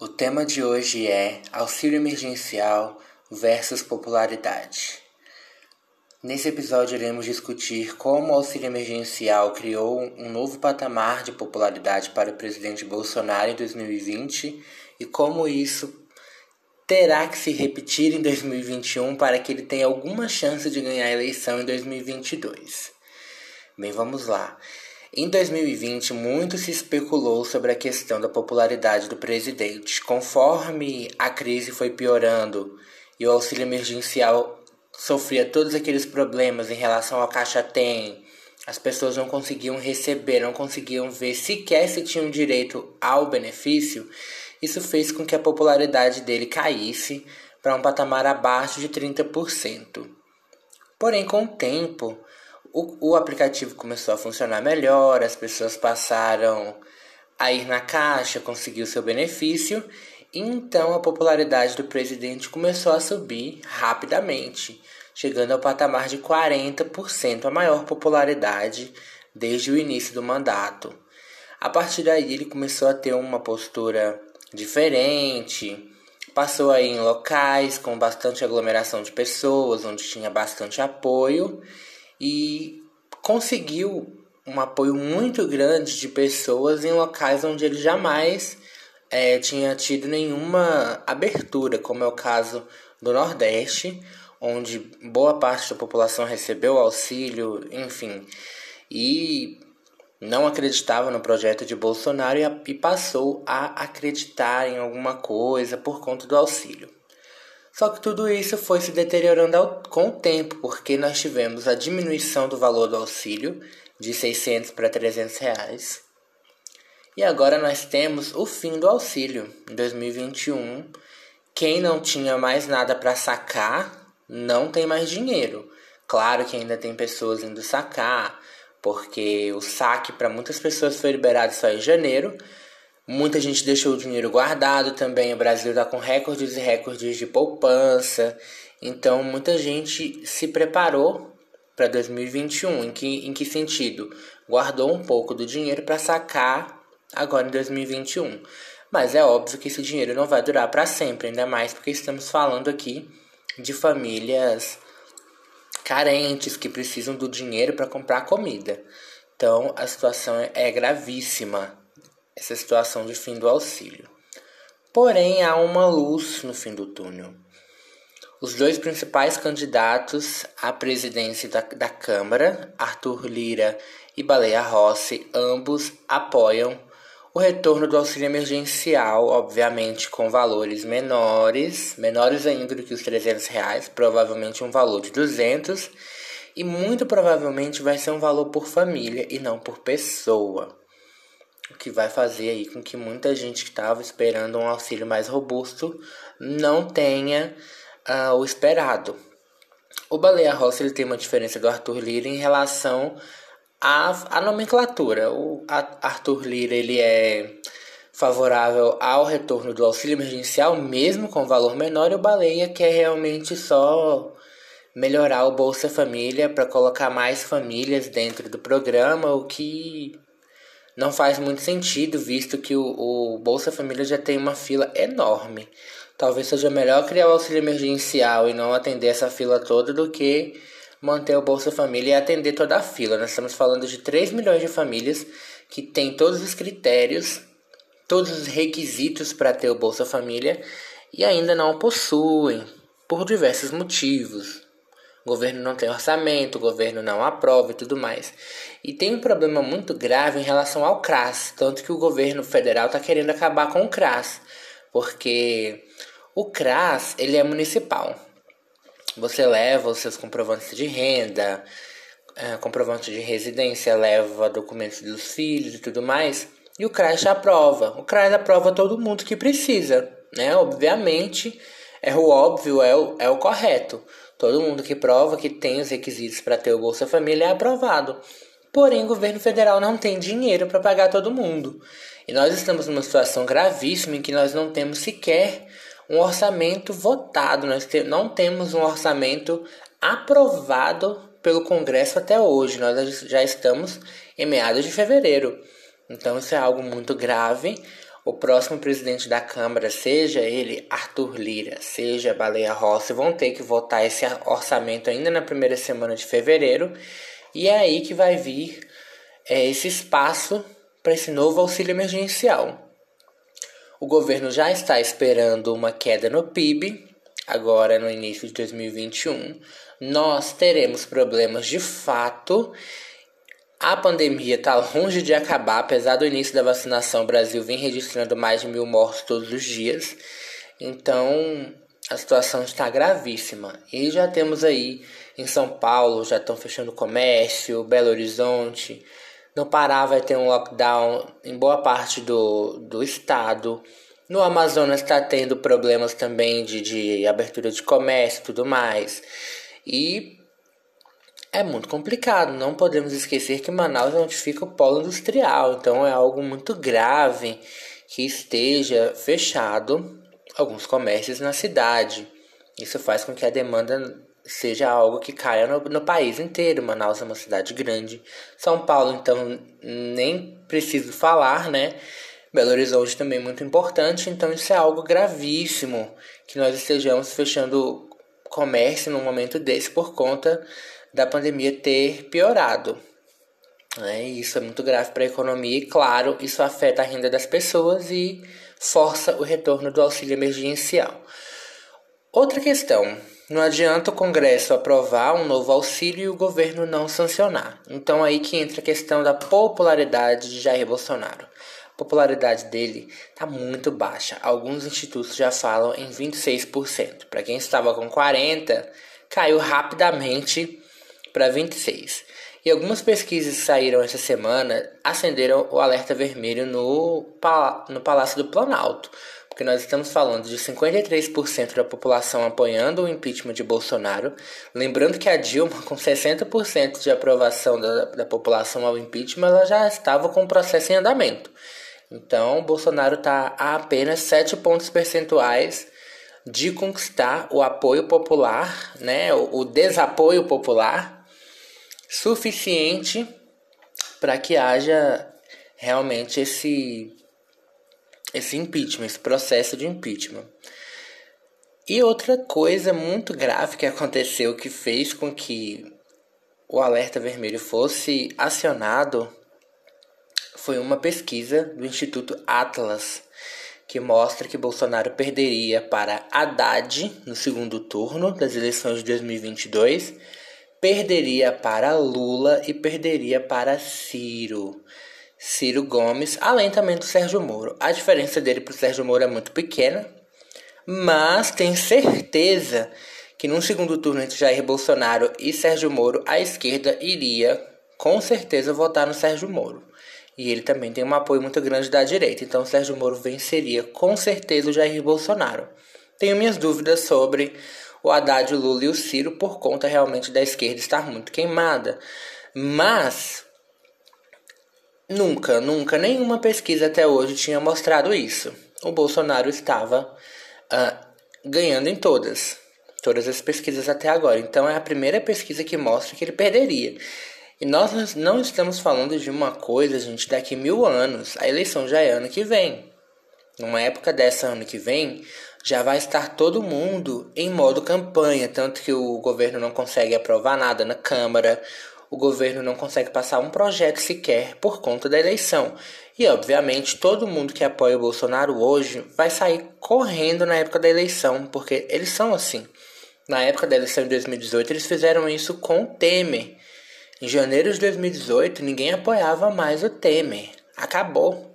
O tema de hoje é auxílio emergencial versus popularidade. Nesse episódio iremos discutir como o auxílio emergencial criou um novo patamar de popularidade para o presidente Bolsonaro em 2020 e como isso terá que se repetir em 2021 para que ele tenha alguma chance de ganhar a eleição em 2022. Bem, vamos lá. Em 2020, muito se especulou sobre a questão da popularidade do presidente. Conforme a crise foi piorando e o auxílio emergencial sofria todos aqueles problemas em relação ao caixa tem, as pessoas não conseguiam receber, não conseguiam ver sequer se tinham direito ao benefício, isso fez com que a popularidade dele caísse para um patamar abaixo de 30%. Porém, com o tempo, o, o aplicativo começou a funcionar melhor, as pessoas passaram a ir na caixa, conseguir o seu benefício, então a popularidade do presidente começou a subir rapidamente, chegando ao patamar de 40%, a maior popularidade desde o início do mandato. A partir daí ele começou a ter uma postura diferente, passou aí em locais com bastante aglomeração de pessoas, onde tinha bastante apoio e conseguiu um apoio muito grande de pessoas em locais onde ele jamais é, tinha tido nenhuma abertura, como é o caso do Nordeste, onde boa parte da população recebeu auxílio, enfim, e não acreditava no projeto de Bolsonaro e passou a acreditar em alguma coisa por conta do auxílio. Só que tudo isso foi se deteriorando ao, com o tempo, porque nós tivemos a diminuição do valor do auxílio de 600 para 300 reais. E agora nós temos o fim do auxílio. Em 2021, quem não tinha mais nada para sacar não tem mais dinheiro. Claro que ainda tem pessoas indo sacar, porque o saque para muitas pessoas foi liberado só em janeiro, Muita gente deixou o dinheiro guardado também. O Brasil está com recordes e recordes de poupança. Então, muita gente se preparou para 2021. Em que, em que sentido? Guardou um pouco do dinheiro para sacar agora em 2021. Mas é óbvio que esse dinheiro não vai durar para sempre, ainda mais porque estamos falando aqui de famílias carentes que precisam do dinheiro para comprar comida. Então, a situação é gravíssima essa situação de fim do auxílio. Porém, há uma luz no fim do túnel. Os dois principais candidatos à presidência da, da Câmara, Arthur Lira e Baleia Rossi, ambos apoiam o retorno do auxílio emergencial, obviamente com valores menores, menores ainda do que os 300 reais, provavelmente um valor de 200, e muito provavelmente vai ser um valor por família e não por pessoa o que vai fazer aí com que muita gente que estava esperando um auxílio mais robusto não tenha uh, o esperado. O Baleia Rossi ele tem uma diferença do Arthur Lira em relação à, à nomenclatura. O Arthur Lira ele é favorável ao retorno do auxílio emergencial, mesmo com valor menor, e o Baleia quer realmente só melhorar o Bolsa Família para colocar mais famílias dentro do programa, o que não faz muito sentido, visto que o, o Bolsa Família já tem uma fila enorme. Talvez seja melhor criar o auxílio emergencial e não atender essa fila toda do que manter o Bolsa Família e atender toda a fila. Nós estamos falando de 3 milhões de famílias que têm todos os critérios, todos os requisitos para ter o Bolsa Família e ainda não possuem, por diversos motivos. O governo não tem orçamento, o governo não aprova e tudo mais. E tem um problema muito grave em relação ao CRAS, tanto que o governo federal está querendo acabar com o CRAS, porque o CRAS ele é municipal. Você leva os seus comprovantes de renda, é, comprovante de residência, leva documentos dos filhos e tudo mais, e o CRAS aprova. O CRAS aprova todo mundo que precisa, né? Obviamente, é o óbvio, é o, é o correto. Todo mundo que prova que tem os requisitos para ter o Bolsa Família é aprovado. Porém, o governo federal não tem dinheiro para pagar todo mundo. E nós estamos numa situação gravíssima em que nós não temos sequer um orçamento votado, nós te não temos um orçamento aprovado pelo Congresso até hoje. Nós já estamos em meados de fevereiro. Então, isso é algo muito grave. O próximo presidente da Câmara, seja ele Arthur Lira, seja Baleia Rossi, vão ter que votar esse orçamento ainda na primeira semana de fevereiro. E é aí que vai vir é, esse espaço para esse novo auxílio emergencial. O governo já está esperando uma queda no PIB, agora no início de 2021. Nós teremos problemas de fato. A pandemia está longe de acabar, apesar do início da vacinação, o Brasil vem registrando mais de mil mortos todos os dias. Então, a situação está gravíssima. E já temos aí em São Paulo, já estão fechando comércio, Belo Horizonte, no Pará vai ter um lockdown em boa parte do, do estado. No Amazonas está tendo problemas também de, de abertura de comércio e tudo mais. E é muito complicado. Não podemos esquecer que Manaus é onde fica o polo industrial. Então é algo muito grave que esteja fechado alguns comércios na cidade. Isso faz com que a demanda seja algo que caia no, no, país inteiro. Manaus é uma cidade grande. São Paulo, então, nem preciso falar, né? Belo Horizonte também é muito importante, então isso é algo gravíssimo que nós estejamos fechando comércio num momento desse por conta da pandemia ter piorado. Né? Isso é muito grave para a economia e, claro, isso afeta a renda das pessoas e força o retorno do auxílio emergencial. Outra questão não adianta o Congresso aprovar um novo auxílio e o governo não sancionar. Então aí que entra a questão da popularidade de Jair Bolsonaro. A popularidade dele está muito baixa. Alguns institutos já falam em 26%. Para quem estava com 40, caiu rapidamente para 26. E algumas pesquisas saíram essa semana acenderam o alerta vermelho no, no Palácio do Planalto porque nós estamos falando de 53% da população apoiando o impeachment de Bolsonaro. Lembrando que a Dilma, com 60% de aprovação da, da população ao impeachment, ela já estava com o processo em andamento. Então, Bolsonaro está a apenas 7 pontos percentuais de conquistar o apoio popular, né, o desapoio popular, suficiente para que haja realmente esse esse impeachment, esse processo de impeachment. E outra coisa muito grave que aconteceu que fez com que o alerta vermelho fosse acionado foi uma pesquisa do Instituto Atlas que mostra que Bolsonaro perderia para Haddad no segundo turno das eleições de 2022, perderia para Lula e perderia para Ciro. Ciro Gomes, além também do Sérgio Moro. A diferença dele para o Sérgio Moro é muito pequena, mas tenho certeza que num segundo turno entre Jair Bolsonaro e Sérgio Moro, a esquerda iria com certeza votar no Sérgio Moro. E ele também tem um apoio muito grande da direita, então o Sérgio Moro venceria com certeza o Jair Bolsonaro. Tenho minhas dúvidas sobre o Haddad, o Lula e o Ciro por conta realmente da esquerda estar muito queimada. Mas Nunca, nunca, nenhuma pesquisa até hoje tinha mostrado isso. O Bolsonaro estava uh, ganhando em todas, todas as pesquisas até agora. Então é a primeira pesquisa que mostra que ele perderia. E nós não estamos falando de uma coisa, gente, daqui mil anos. A eleição já é ano que vem. Numa época dessa ano que vem, já vai estar todo mundo em modo campanha, tanto que o governo não consegue aprovar nada na Câmara, o governo não consegue passar um projeto sequer por conta da eleição. E, obviamente, todo mundo que apoia o Bolsonaro hoje vai sair correndo na época da eleição, porque eles são assim. Na época da eleição de 2018, eles fizeram isso com o Temer. Em janeiro de 2018, ninguém apoiava mais o Temer. Acabou.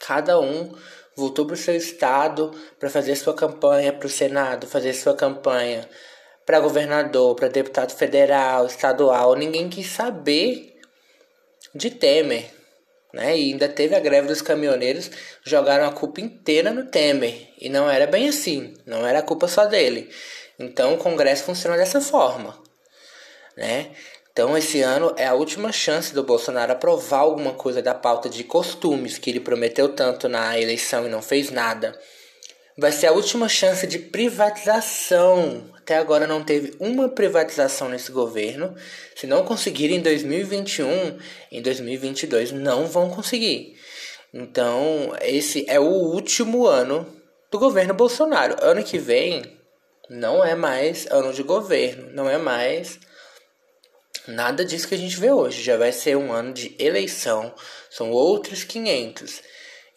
Cada um voltou para o seu estado para fazer sua campanha para o Senado, fazer sua campanha para governador, para deputado federal, estadual, ninguém quis saber de Temer. Né? E ainda teve a greve dos caminhoneiros, jogaram a culpa inteira no Temer. E não era bem assim, não era a culpa só dele. Então o Congresso funciona dessa forma. Né? Então esse ano é a última chance do Bolsonaro aprovar alguma coisa da pauta de costumes que ele prometeu tanto na eleição e não fez nada. Vai ser a última chance de privatização até agora não teve uma privatização nesse governo. Se não conseguirem em 2021, em 2022 não vão conseguir. Então, esse é o último ano do governo Bolsonaro. Ano que vem não é mais ano de governo, não é mais nada disso que a gente vê hoje. Já vai ser um ano de eleição, são outros 500.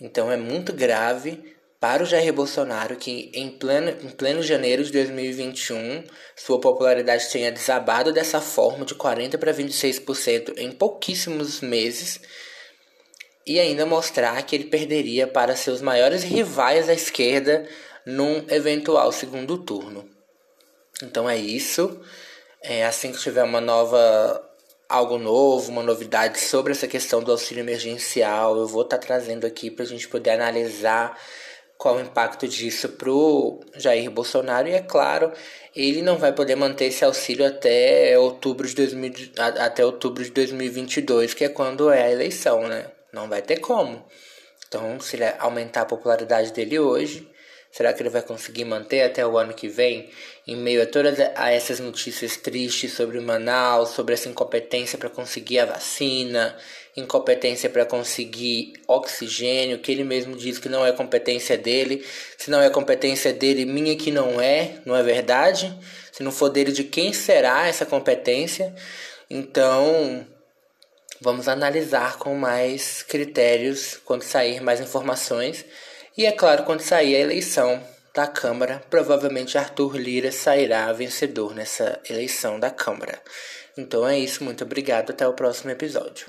Então é muito grave para o Jair Bolsonaro que em pleno, em pleno janeiro de 2021 sua popularidade tenha desabado dessa forma de 40 para 26% em pouquíssimos meses e ainda mostrar que ele perderia para seus maiores rivais à esquerda num eventual segundo turno. Então é isso. É, assim que tiver uma nova algo novo, uma novidade sobre essa questão do auxílio emergencial, eu vou estar tá trazendo aqui para a gente poder analisar qual o impacto disso para o Jair Bolsonaro. E é claro, ele não vai poder manter esse auxílio até outubro de, 2000, até outubro de 2022, que é quando é a eleição, né? Não vai ter como. Então, se ele aumentar a popularidade dele hoje, será que ele vai conseguir manter até o ano que vem? Em meio a todas a essas notícias tristes sobre Manaus, sobre essa incompetência para conseguir a vacina, incompetência para conseguir oxigênio, que ele mesmo diz que não é competência dele. Se não é competência dele, minha que não é, não é verdade? Se não for dele, de quem será essa competência? Então, Vamos analisar com mais critérios quando sair mais informações. E é claro, quando sair a eleição da Câmara, provavelmente Arthur Lira sairá vencedor nessa eleição da Câmara. Então é isso, muito obrigado, até o próximo episódio.